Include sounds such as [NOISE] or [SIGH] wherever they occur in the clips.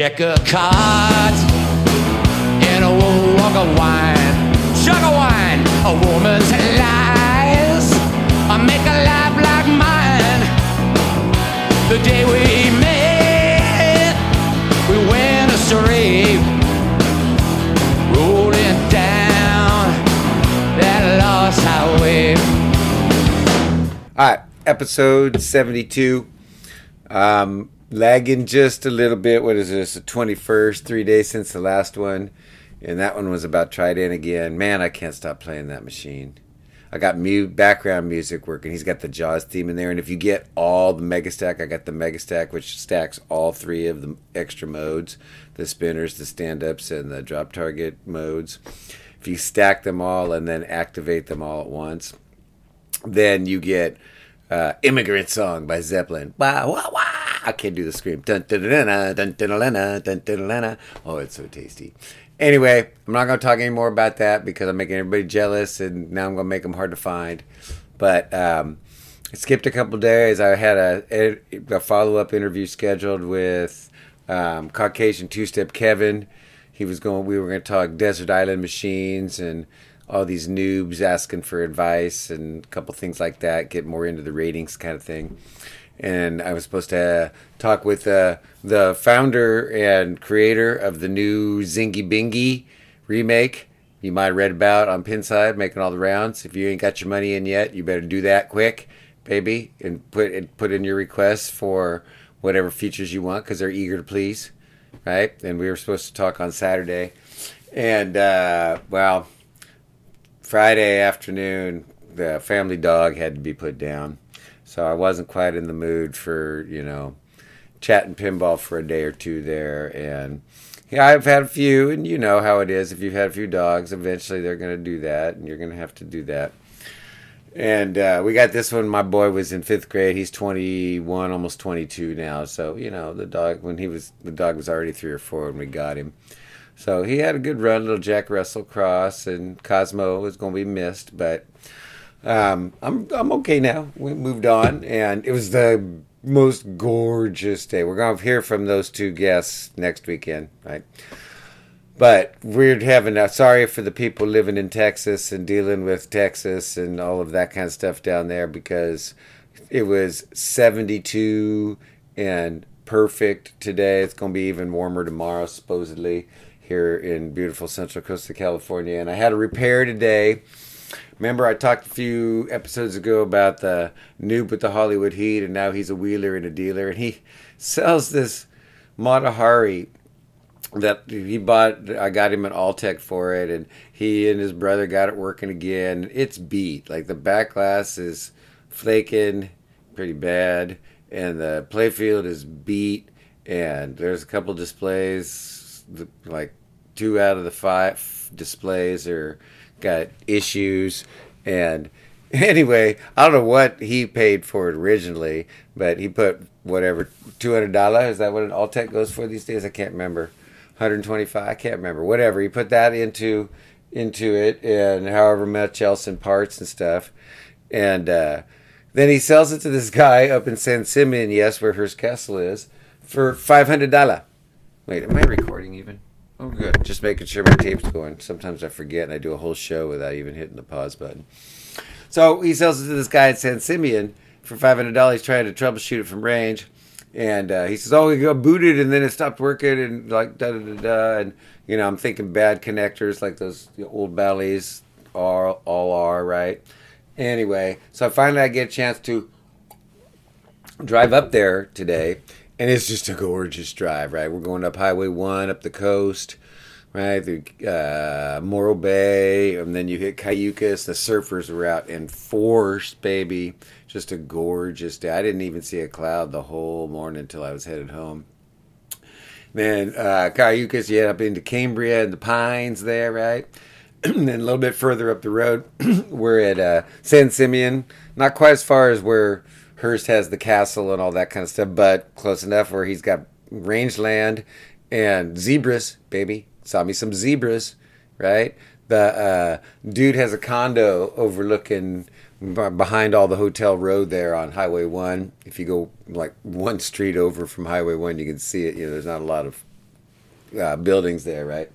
deck of cards and a walk of wine, sugar wine, a woman's lies. I make a life like mine. The day we met, we went astray, rolling down that lost highway. All right, episode 72. Um, lagging just a little bit. What is this? The 21st, three days since the last one. And that one was about It In Again. Man, I can't stop playing that machine. I got mute background music working. He's got the Jaws theme in there. And if you get all the Mega Stack, I got the Mega Stack, which stacks all three of the extra modes the spinners, the stand ups, and the drop target modes. If you stack them all and then activate them all at once, then you get uh, "Immigrant Song" by Zeppelin. Wow, wow, wow! I can't do the scream. Dun dun dun dun dun dun Oh, it's so tasty. Anyway, I'm not gonna talk any more about that because I'm making everybody jealous, and now I'm gonna make them hard to find. But um, I skipped a couple days. I had a, a follow up interview scheduled with um, Caucasian Two Step Kevin. He was going. We were gonna talk desert island machines and all these noobs asking for advice and a couple things like that. Get more into the ratings kind of thing. And I was supposed to talk with uh, the founder and creator of the new Zingy Bingy remake. You might have read about on Pinside, making all the rounds. If you ain't got your money in yet, you better do that quick, baby, and put and put in your requests for whatever features you want because they're eager to please, right? And we were supposed to talk on Saturday, and uh, well, Friday afternoon, the family dog had to be put down, so I wasn't quite in the mood for you know chatting pinball for a day or two there, and yeah, I've had a few, and you know how it is. If you've had a few dogs, eventually they're going to do that, and you're going to have to do that. And uh, we got this one. My boy was in fifth grade. He's 21, almost 22 now. So you know, the dog when he was the dog was already three or four when we got him. So he had a good run, little Jack Russell cross, and Cosmo was going to be missed, but um, I'm I'm okay now. We moved on, and it was the most gorgeous day. We're to hear from those two guests next weekend, right? But we're having a sorry for the people living in Texas and dealing with Texas and all of that kind of stuff down there because it was 72 and perfect today. It's going to be even warmer tomorrow, supposedly, here in beautiful Central Coast of California. And I had a repair today. Remember, I talked a few episodes ago about the noob with the Hollywood Heat, and now he's a wheeler and a dealer, and he [LAUGHS] sells this Mata Hari that he bought. I got him an Alltek for it, and he and his brother got it working again. It's beat. Like the back glass is flaking pretty bad, and the playfield is beat. And there's a couple displays, like two out of the five displays are got issues. And [LAUGHS] anyway, I don't know what he paid for it originally, but he put whatever two hundred dollars. Is that what an Alltek goes for these days? I can't remember. 125 i can't remember whatever he put that into into it and however much else in parts and stuff and uh, then he sells it to this guy up in san simeon yes where hearst castle is for $500 wait am i recording even oh good. Just making sure my tape's going. Sometimes i forget and i do a whole show without even hitting the pause button. So he sells it to this guy at san simeon for $500 he's trying to troubleshoot it from range. And uh, he says, "Oh, it got booted, and then it stopped working, and like da da da da." And you know, I'm thinking bad connectors, like those old Bally's are all are right. Anyway, so finally I get a chance to drive up there today, and it's just a gorgeous drive. Right, we're going up Highway One up the coast. Right, through Morro Bay, and then you hit Cayucos. The surfers are out in force, baby just a gorgeous day. I didn't even see a cloud the whole morning until I was headed home. Then uh, Cayucos, you head up into Cambria and the pines there, right? [CLEARS THROAT] and then a little bit further up the road, [CLEARS THROAT] we're at uh, San Simeon. Not quite as far as where Hearst has the castle and all that kind of stuff, but close enough where he's got rangeland and zebras, baby. Saw me some zebras, right? The uh, dude has a condo overlooking behind all the hotel road there on Highway One. If you go like one street over from Highway One, you can see it. You know, there's not a lot of uh, buildings there, right?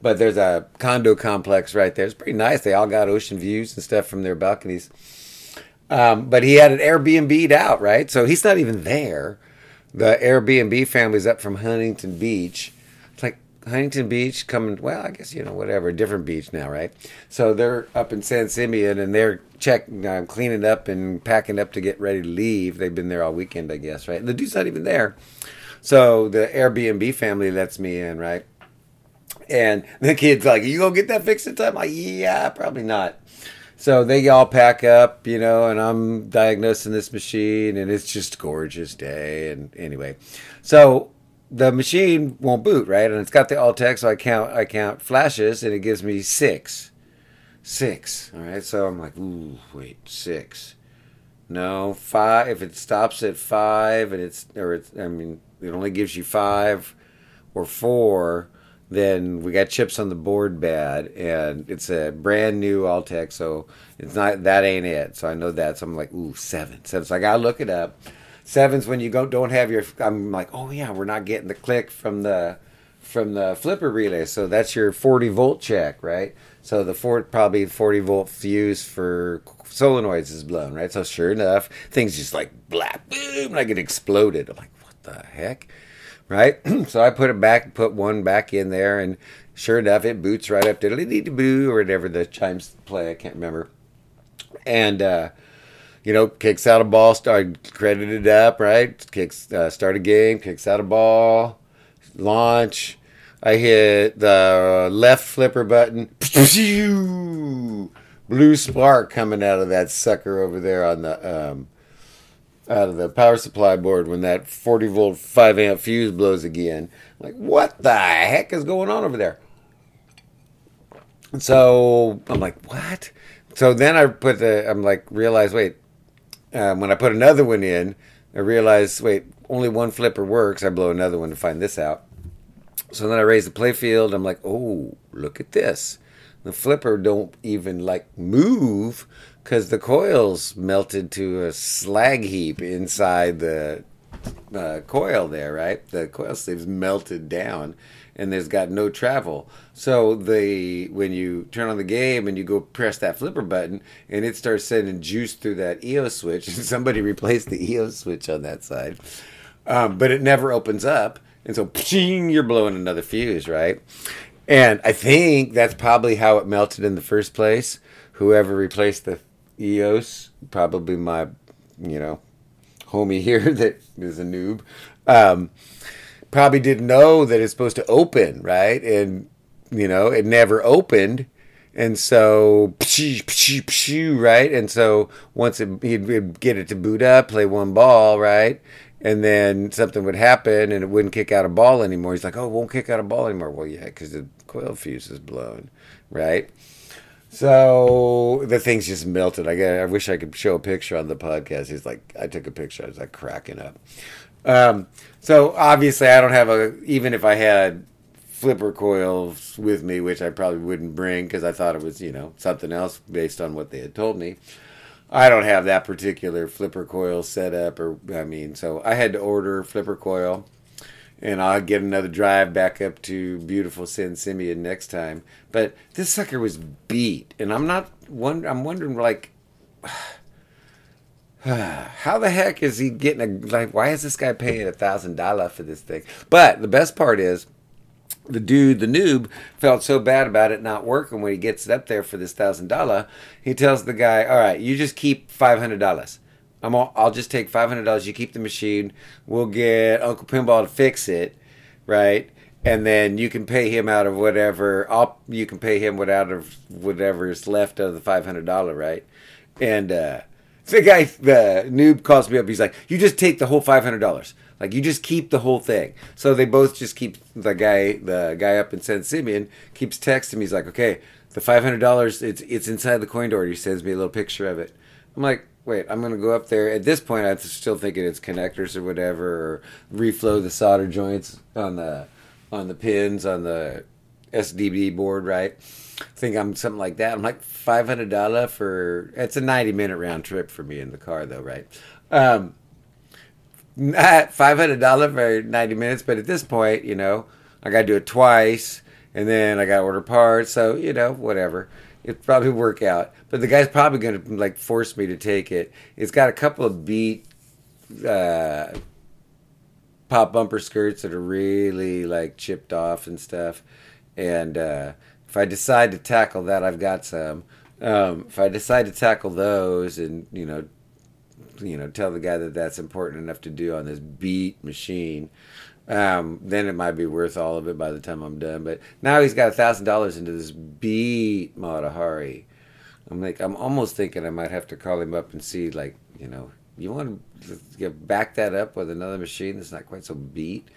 But there's a condo complex right there. It's pretty nice. They all got ocean views and stuff from their balconies. Um, but he had an Airbnb'd out, right? So he's not even there. The Airbnb family's up from Huntington Beach. It's like Huntington Beach coming, well, I guess, you know, whatever, different beach now, right? So they're up in San Simeon and they're checking, uh, cleaning up and packing up to get ready to leave. They've been there all weekend, I guess, right? The dude's not even there. So the Airbnb family lets me in, right? And the kid's like, You gonna get that fixed in time? I'm like, yeah, probably not. So they all pack up, you know, and I'm diagnosing this machine, and it's just gorgeous day. And anyway, so the machine won't boot, right? And it's got the Alltek, so I count, I count flashes, and it gives me six, six. All right, so I'm like, ooh, wait, six. No, five. If it stops at five, and it's, or it's, I mean, it only gives you five or four then we got chips on the board bad and it's a brand new Alltek, so it's not that ain't it. So I know that. So I'm like, ooh, seven. Seven. So I gotta look it up. Sevens when you go don't have your I'm like, oh yeah, we're not getting the click from the from the flipper relay. So that's your 40 volt check, right? So the four probably 40 volt fuse for solenoids is blown, right? So sure enough, things just like blap, boom, like it exploded. I'm like, the heck? right? [CLEARS THROAT] so I put it back, put one back in there, and sure enough, it boots right up diddly boo or whatever the chimes play. I can't remember. And uh, you know, kicks out a ball, start credited up, right? Kicks uh, start a game, kicks out a ball, launch. I hit the left flipper button. Blue spark coming out of that sucker over there on the um, out of the power supply board when that 40 volt 5 amp fuse blows again. Like, what the heck is going on over there? So I'm like, what? So then I put the, I'm like, realize, wait, um, when I put another one in, I realized, wait, only one flipper works. I blow another one to find this out. So then I raise the playfield. I'm like, oh, look at this. The flipper don't even like move because the coils melted to a slag heap inside the uh, coil there, right? The coil sleeves melted down, and there's got no travel. So the when you turn on the game and you go press that flipper button, and it starts sending juice through that EO switch, [LAUGHS] and somebody replaced the EO switch on that side, um, but it never opens up, and so pshing, you're blowing another fuse, right? And I think that's probably how it melted in the first place. Whoever replaced the EOS, probably my, you know, homie here [LAUGHS] that is a noob, um, probably didn't know that it's supposed to open, right? And, you know, it never opened. And so, right? And so once it, he'd get it to boot up, play one ball, right? And then something would happen and it wouldn't kick out a ball anymore. He's like, oh, it won't kick out a ball anymore. Well, yeah, because the coil fuse is blown, right? So the thing's just melted. I I wish I could show a picture on the podcast. He's like, I took a picture. I was like cracking up. Um, so obviously, I don't have a. Even if I had flipper coils with me, which I probably wouldn't bring because I thought it was you know something else based on what they had told me. I don't have that particular flipper coil set up, or I mean, so I had to order flipper coil and I'll get another drive back up to beautiful San Simeon next time. But this sucker was beat, and I'm not. Wonder, I'm wondering like. [SIGHS] How the heck is he getting a like? Why is this guy paying a thousand dollar for this thing? But the best part is, the dude, the noob, felt so bad about it not working when he gets it up there for this thousand dollar. He tells the guy, "All right, you just keep five hundred dollars." I'm all, I'll just take five hundred dollars. You keep the machine. We'll get Uncle Pinball to fix it, right? And then you can pay him out of whatever. I'll you can pay him what out of whatever is left of the five hundred dollar, right? And uh, the guy, the noob, calls me up. He's like, "You just take the whole five hundred dollars. Like you just keep the whole thing." So they both just keep the guy, the guy up in San Simeon, keeps texting me. He's like, "Okay, the five hundred dollars. It's it's inside the coin door." He sends me a little picture of it. I'm like, wait, I'm gonna go up there. At this point, I'm still thinking it's connectors or whatever, or reflow the solder joints on the on the pins on the SDB board, right? Think I'm something like that. I'm like five hundred dollar for. It's a ninety minute round trip for me in the car, though, right? Um, five hundred dollar for ninety minutes, but at this point, you know. I got to do it twice, and then I got to order parts. So you know, whatever. It probably work out, but the guy's probably going to like force me to take it. It's got a couple of beat uh, pop bumper skirts that are really like chipped off and stuff. And uh, if I decide to tackle that, I've got some. Um, if I decide to tackle those and you know, you know, tell the guy that that's important enough to do on this beat machine, um, then it might be worth all of it by the time I'm done. But now he's got a thousand dollars into this beat Mata Hari. I'm like, I'm almost thinking I might have to call him up and see, like, you know, you want to back that up with another machine that's not quite so beat.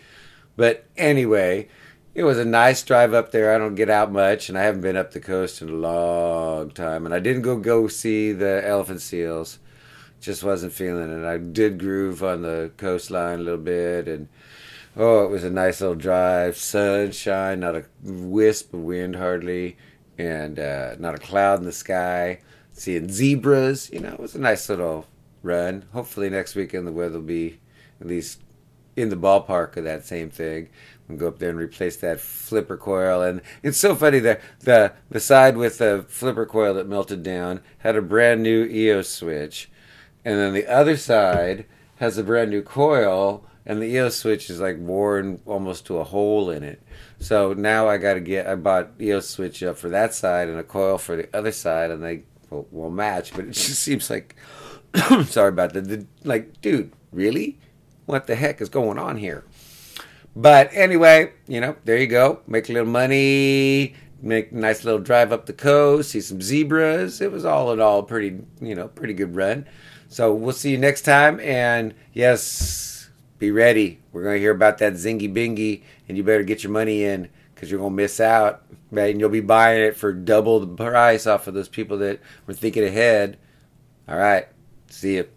But anyway, it was a nice drive up there. I don't get out much, and I haven't been up the coast in a long time. And I didn't go go see the elephant seals. Just wasn't feeling it. I did groove on the coastline a little bit, and oh, it was a nice little drive. Sunshine, not a wisp of wind hardly, and uh, not a cloud in the sky. Seeing zebras, you know, it was a nice little run. Hopefully next weekend the weather will be at least in the ballpark of that same thing. We'll go up there and replace that flipper coil. And it's so funny that the the side with the flipper coil that melted down had a brand new EOS switch, and then the other side has a brand new coil, and the EOS switch is like worn almost to a hole in it. So now I got to get. I bought EOS switch up for that side and a coil for the other side, and they will, will match. But it [LAUGHS] just seems like [COUGHS] sorry about that. The, like, dude, really? What the heck is going on here? But anyway, you know, there you go. Make a little money, make a nice little drive up the coast, see some zebras. It was all in all pretty, you know, pretty good run. So we'll see you next time. And yes, be ready. We're going to hear about that zingy bingy, and you better get your money in because you're going to miss out. Right? And you'll be buying it for double the price off of those people that were thinking ahead. All right. See you.